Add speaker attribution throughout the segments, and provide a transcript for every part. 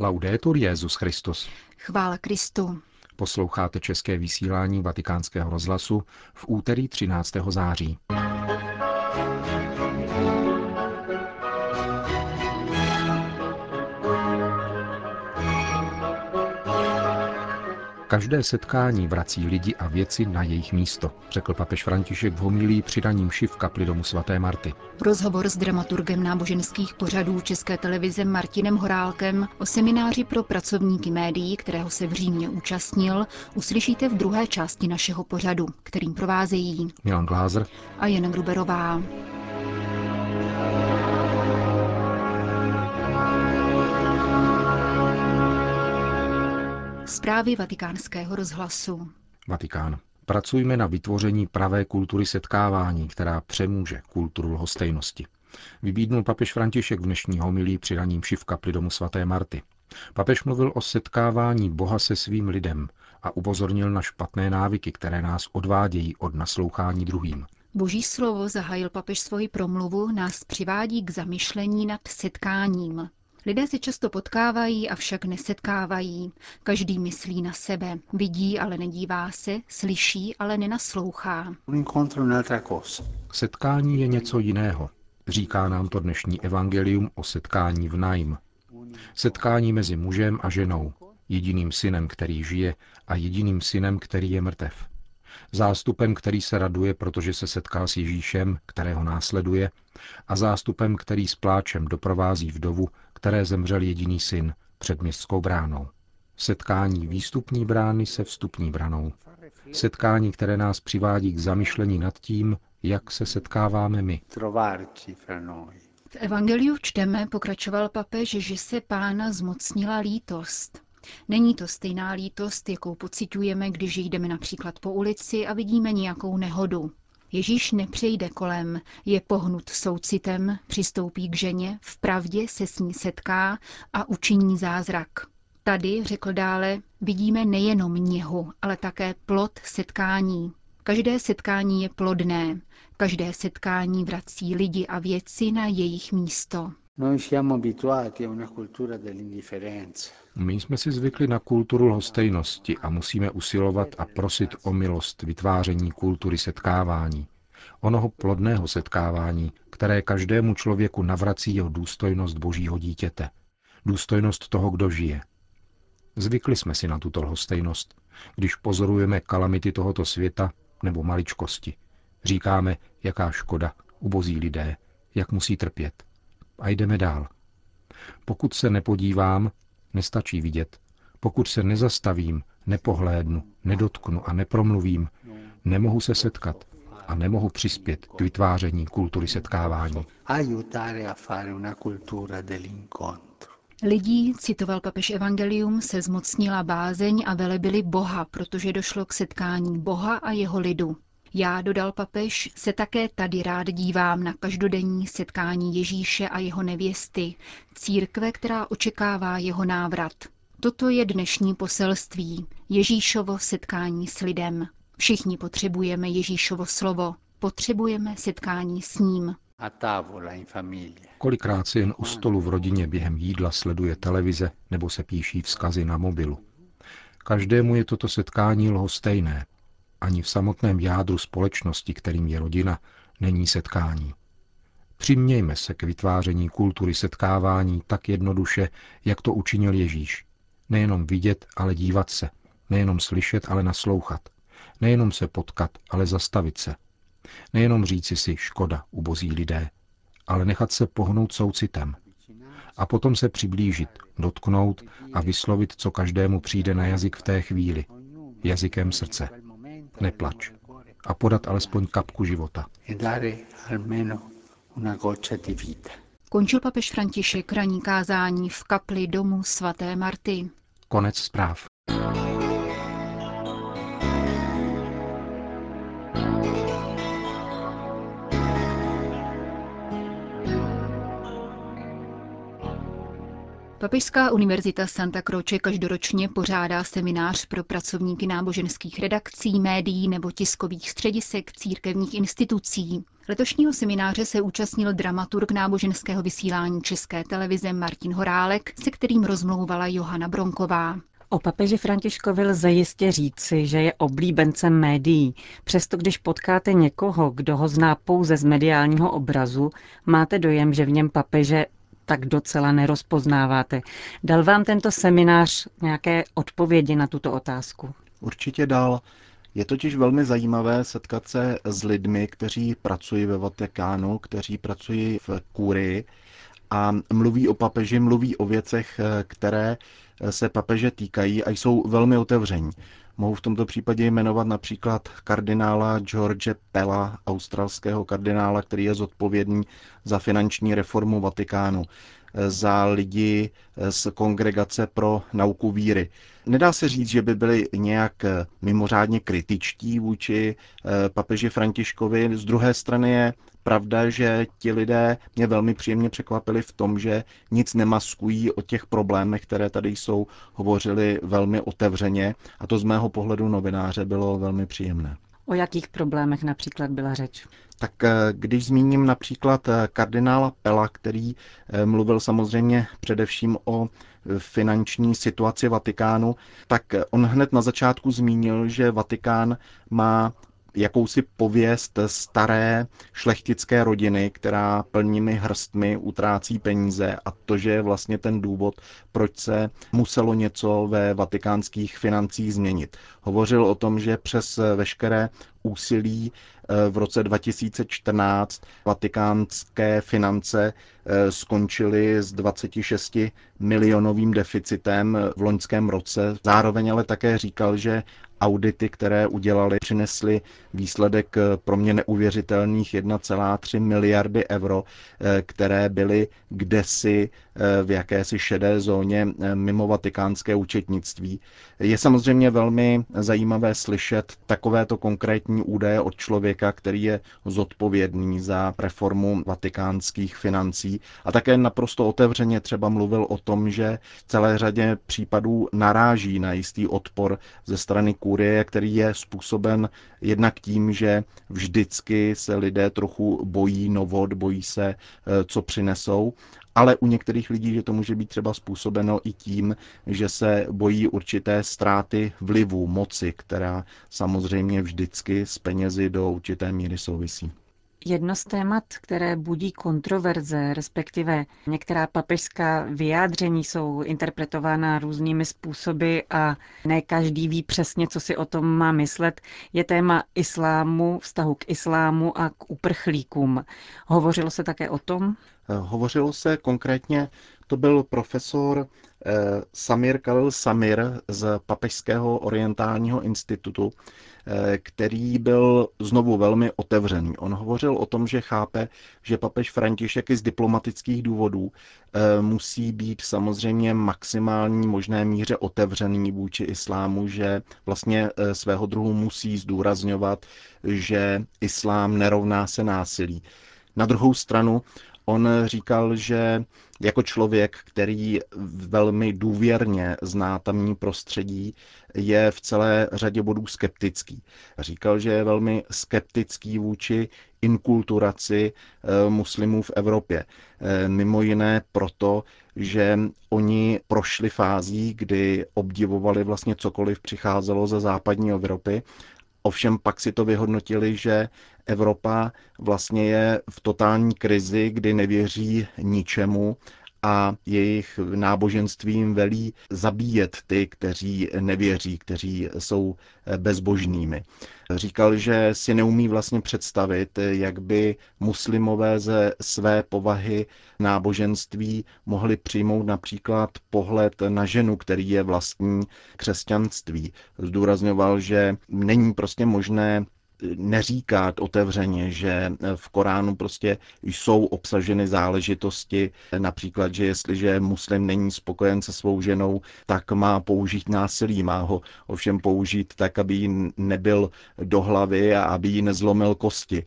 Speaker 1: Laudetur Jezus Christus.
Speaker 2: Chvála Kristu.
Speaker 1: Posloucháte české vysílání Vatikánského rozhlasu v úterý 13. září. Každé setkání vrací lidi a věci na jejich místo, řekl papež František v homilí při raním šiv kapli domu svaté Marty.
Speaker 2: Rozhovor s dramaturgem náboženských pořadů České televize Martinem Horálkem o semináři pro pracovníky médií, kterého se v Římě účastnil, uslyšíte v druhé části našeho pořadu, kterým provázejí
Speaker 1: Milan Glázer
Speaker 2: a Jen Gruberová. Zprávy vatikánského rozhlasu.
Speaker 1: Vatikán. Pracujme na vytvoření pravé kultury setkávání, která přemůže kulturu lhostejnosti. Vybídnul papež František v dnešní homilí při raním šiv kapli domu svaté Marty. Papež mluvil o setkávání Boha se svým lidem a upozornil na špatné návyky, které nás odvádějí od naslouchání druhým.
Speaker 2: Boží slovo, zahájil papež svoji promluvu, nás přivádí k zamyšlení nad setkáním. Lidé se často potkávají, avšak nesetkávají. Každý myslí na sebe, vidí, ale nedívá se, slyší, ale nenaslouchá.
Speaker 1: Setkání je něco jiného. Říká nám to dnešní evangelium o setkání v Najm. Setkání mezi mužem a ženou, jediným synem, který žije, a jediným synem, který je mrtev. Zástupem, který se raduje, protože se setkal s Ježíšem, kterého následuje, a zástupem, který s pláčem doprovází vdovu, které zemřel jediný syn před městskou bránou. Setkání výstupní brány se vstupní branou. Setkání, které nás přivádí k zamyšlení nad tím, jak se setkáváme my.
Speaker 2: V Evangeliu čteme, pokračoval papež, že se pána zmocnila lítost. Není to stejná lítost, jakou pocitujeme, když jdeme například po ulici a vidíme nějakou nehodu. Ježíš nepřejde kolem, je pohnut soucitem, přistoupí k ženě, v pravdě se s ní setká a učiní zázrak. Tady, řekl dále, vidíme nejenom něhu, ale také plod setkání. Každé setkání je plodné, každé setkání vrací lidi a věci na jejich místo.
Speaker 1: My jsme si zvykli na kulturu lhostejnosti a musíme usilovat a prosit o milost vytváření kultury setkávání. Onoho plodného setkávání, které každému člověku navrací jeho důstojnost božího dítěte. Důstojnost toho, kdo žije. Zvykli jsme si na tuto lhostejnost, když pozorujeme kalamity tohoto světa nebo maličkosti. Říkáme, jaká škoda, ubozí lidé, jak musí trpět. A jdeme dál. Pokud se nepodívám, nestačí vidět. Pokud se nezastavím, nepohlédnu, nedotknu a nepromluvím, nemohu se setkat a nemohu přispět k vytváření kultury setkávání.
Speaker 2: Lidí, citoval papež Evangelium, se zmocnila bázeň a velebili Boha, protože došlo k setkání Boha a jeho lidu. Já, dodal papež, se také tady rád dívám na každodenní setkání Ježíše a jeho nevěsty, církve, která očekává jeho návrat. Toto je dnešní poselství, Ježíšovo setkání s lidem. Všichni potřebujeme Ježíšovo slovo, potřebujeme setkání s ním.
Speaker 1: Kolikrát se jen u stolu v rodině během jídla sleduje televize nebo se píší vzkazy na mobilu. Každému je toto setkání lhostejné, ani v samotném jádru společnosti, kterým je rodina, není setkání. Přimějme se k vytváření kultury setkávání tak jednoduše, jak to učinil Ježíš. Nejenom vidět, ale dívat se. Nejenom slyšet, ale naslouchat. Nejenom se potkat, ale zastavit se. Nejenom říci si škoda, ubozí lidé, ale nechat se pohnout soucitem. A potom se přiblížit, dotknout a vyslovit, co každému přijde na jazyk v té chvíli. Jazykem srdce neplač a podat alespoň kapku života.
Speaker 2: Končil papež František raní kázání v kapli domu svaté Marty.
Speaker 1: Konec zpráv.
Speaker 2: Papežská univerzita Santa Croce každoročně pořádá seminář pro pracovníky náboženských redakcí, médií nebo tiskových středisek církevních institucí. Letošního semináře se účastnil dramaturg náboženského vysílání České televize Martin Horálek, se kterým rozmlouvala Johana Bronková.
Speaker 3: O papeži Františkovi lze jistě říci, že je oblíbencem médií. Přesto když potkáte někoho, kdo ho zná pouze z mediálního obrazu, máte dojem, že v něm papeže tak docela nerozpoznáváte. Dal vám tento seminář nějaké odpovědi na tuto otázku?
Speaker 4: Určitě dal. Je totiž velmi zajímavé setkat se s lidmi, kteří pracují ve Vatikánu, kteří pracují v Kúrii a mluví o papeži, mluví o věcech, které se papeže týkají a jsou velmi otevření. Mohu v tomto případě jmenovat například kardinála George Pella, australského kardinála, který je zodpovědný za finanční reformu Vatikánu, za lidi z kongregace pro nauku víry. Nedá se říct, že by byli nějak mimořádně kritičtí vůči eh, papeži Františkovi. Z druhé strany je pravda, že ti lidé mě velmi příjemně překvapili v tom, že nic nemaskují o těch problémech, které tady jsou, hovořili velmi otevřeně a to z mého pohledu novináře bylo velmi příjemné.
Speaker 3: O jakých problémech například byla řeč?
Speaker 4: Tak eh, když zmíním například eh, kardinála Pela, který eh, mluvil samozřejmě především o finanční situaci Vatikánu, tak on hned na začátku zmínil, že Vatikán má jakousi pověst staré šlechtické rodiny, která plnými hrstmi utrácí peníze a to, že je vlastně ten důvod, proč se muselo něco ve vatikánských financích změnit. Hovořil o tom, že přes veškeré úsilí eh, v roce 2014 vatikánské finance eh, skončily s 26 milionovým deficitem v loňském roce. Zároveň ale také říkal, že audity, které udělali, přinesly výsledek eh, pro mě neuvěřitelných 1,3 miliardy euro, které byly kdesi v jakési šedé zóně mimo vatikánské účetnictví. Je samozřejmě velmi zajímavé slyšet takovéto konkrétní údaje od člověka, který je zodpovědný za reformu vatikánských financí a také naprosto otevřeně třeba mluvil o tom, že celé řadě případů naráží na jistý odpor ze strany kurie, který je způsoben jednak tím, že vždycky se lidé trochu bojí novod, bojí se, eh, co přinesou ale u některých lidí, že to může být třeba způsobeno i tím, že se bojí určité ztráty vlivu, moci, která samozřejmě vždycky s penězi do určité míry souvisí.
Speaker 3: Jedno z témat, které budí kontroverze, respektive některá papežská vyjádření jsou interpretována různými způsoby a ne každý ví přesně, co si o tom má myslet, je téma islámu, vztahu k islámu a k uprchlíkům. Hovořilo se také o tom?
Speaker 4: Hovořilo se konkrétně, to byl profesor eh, Samir Kalil Samir z Papežského orientálního institutu, eh, který byl znovu velmi otevřený. On hovořil o tom, že chápe, že papež František i z diplomatických důvodů eh, musí být samozřejmě maximální možné míře otevřený vůči islámu, že vlastně svého druhu musí zdůrazňovat, že islám nerovná se násilí. Na druhou stranu On říkal, že jako člověk, který velmi důvěrně zná tamní prostředí, je v celé řadě bodů skeptický. Říkal, že je velmi skeptický vůči inkulturaci eh, muslimů v Evropě. Eh, mimo jiné proto, že oni prošli fází, kdy obdivovali vlastně cokoliv přicházelo ze západní Evropy Ovšem pak si to vyhodnotili, že Evropa vlastně je v totální krizi, kdy nevěří ničemu a jejich náboženstvím velí zabíjet ty, kteří nevěří, kteří jsou bezbožnými. Říkal, že si neumí vlastně představit, jak by muslimové ze své povahy náboženství mohli přijmout například pohled na ženu, který je vlastní křesťanství. Zdůrazňoval, že není prostě možné neříkat otevřeně, že v Koránu prostě jsou obsaženy záležitosti, například, že jestliže muslim není spokojen se svou ženou, tak má použít násilí, má ho ovšem použít tak, aby jí nebyl do hlavy a aby jí nezlomil kosti.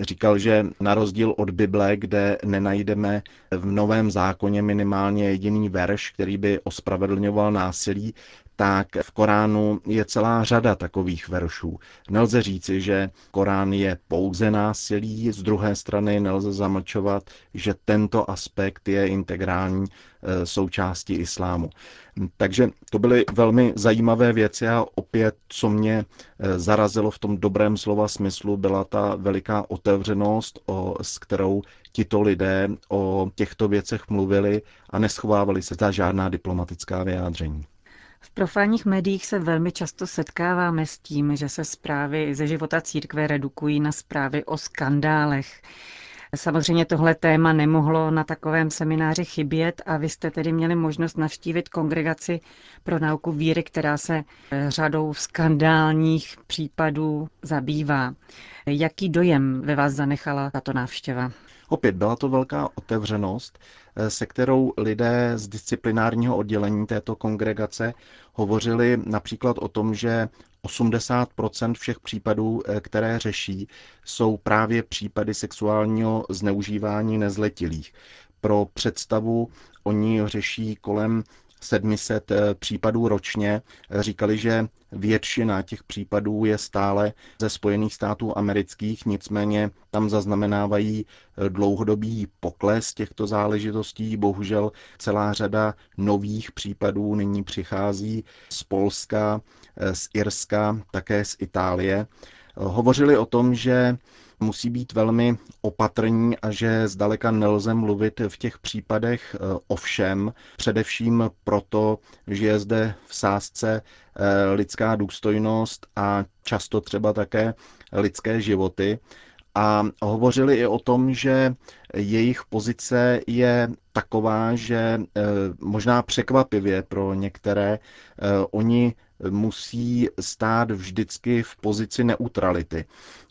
Speaker 4: Říkal, že na rozdíl od Bible, kde nenajdeme v Novém zákoně minimálně jediný verš, který by ospravedlňoval násilí, tak v Koránu je celá řada takových veršů. Nelze říci, že Korán je pouze násilí, z druhé strany nelze zamlčovat, že tento aspekt je integrální e, součástí islámu. Takže to byly velmi zajímavé věci a opět, co mě e, zarazilo v tom dobrém slova smyslu, byla ta veliká otevřenost, o, s kterou tito lidé o těchto věcech mluvili a neschovávali se za žádná diplomatická vyjádření.
Speaker 3: V profánních médiích se velmi často setkáváme s tím, že se zprávy ze života církve redukují na zprávy o skandálech. Samozřejmě tohle téma nemohlo na takovém semináři chybět a vy jste tedy měli možnost navštívit kongregaci pro nauku víry, která se řadou skandálních případů zabývá. Jaký dojem ve vás zanechala tato návštěva?
Speaker 4: Opět byla to velká otevřenost, eh, se kterou lidé z disciplinárního oddělení této kongregace hovořili například o tom, že 80% všech případů, eh, které řeší, jsou právě případy sexuálního zneužívání nezletilých. Pro představu oni řeší kolem 700 eh, případů ročně. Říkali, že většina těch případů je stále ze Spojených států amerických, nicméně tam zaznamenávají eh, dlouhodobý pokles těchto záležitostí. Bohužel celá řada nových případů nyní přichází z Polska, eh, z Irska, také z Itálie. Hovořili o tom, že musí být velmi opatrní a že zdaleka nelze mluvit v těch případech eh, o všem, především proto, že je zde v sázce eh, lidská důstojnost a často třeba také lidské životy. A hovořili i o tom, že jejich pozice je taková, že eh, možná překvapivě pro některé oni musí stát vždycky v pozici neutrality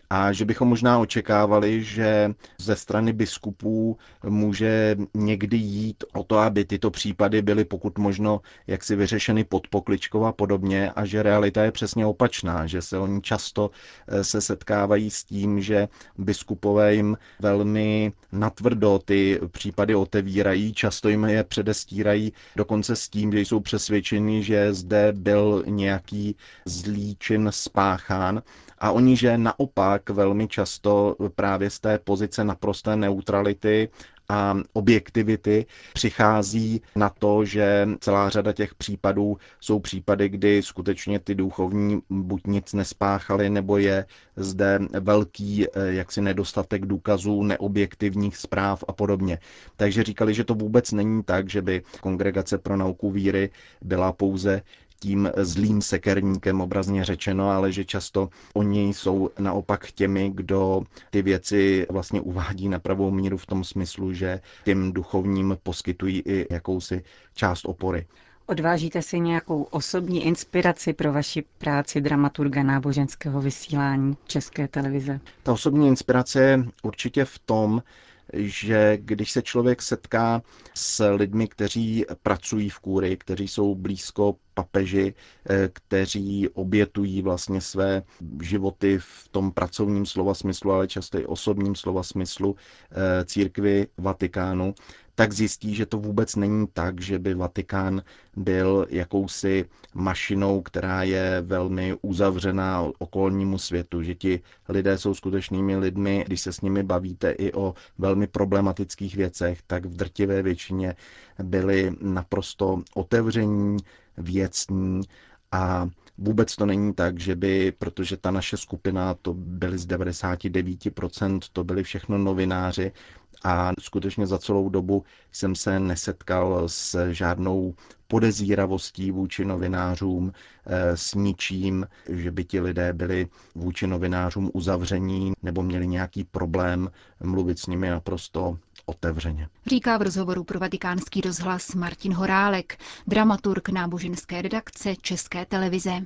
Speaker 4: a že bychom možná očekávali, že ze strany biskupů může někdy jít o to, aby tyto případy byly pokud možno jaksi vyřešeny pod pokličkou a podobně a že realita je přesně opačná, že se oni často eh, se setkávají s tím, že biskupové jim velmi natvrdo ty případy otevírají, často jim je předestírají dokonce s tím, že jsou přesvědčeni, že zde byl nějaký zlý čin spáchán a oni, že naopak velmi často právě z té pozice naprosté neutrality a objektivity přichází na to, že celá řada těch případů jsou případy, kdy skutečně ty duchovní buď nic nespáchali, nebo je zde velký eh, jaksi nedostatek důkazů, neobjektivních zpráv a podobně. Takže říkali, že to vůbec není tak, že by Kongregace pro nauku víry byla pouze tím zlým sekerníkem obrazně řečeno, ale že často oni jsou naopak těmi, kdo ty věci vlastně uvádí na pravou míru v tom smyslu, že těm duchovním poskytují i jakousi část opory.
Speaker 3: Odvážíte si nějakou osobní inspiraci pro vaši práci dramaturga náboženského vysílání České televize?
Speaker 4: Ta osobní inspirace je určitě v tom, že když se člověk setká s lidmi, kteří pracují v kůry, kteří jsou blízko papeži, eh, kteří obětují vlastně své životy v tom pracovním slova smyslu, ale často i osobním slova smyslu eh, církvy Vatikánu, tak zjistí, že to vůbec není tak, že by Vatikán byl jakousi mašinou, která je velmi uzavřená okolnímu světu, že ti lidé jsou skutečnými lidmi, když se s nimi bavíte i o velmi problematických věcech, tak v drtivé většině byli naprosto otevření, věcní a Vůbec to není tak, že by, protože ta naše skupina, to byly z 99%, to byli všechno novináři, a skutečně za celou dobu jsem se nesetkal s žádnou podezíravostí vůči novinářům, eh, s ničím, že by ti lidé byli vůči novinářům uzavření nebo měli nějaký problém mluvit s nimi naprosto otevřeně.
Speaker 2: Říká v rozhovoru pro vatikánský rozhlas Martin Horálek, dramaturg náboženské redakce České televize.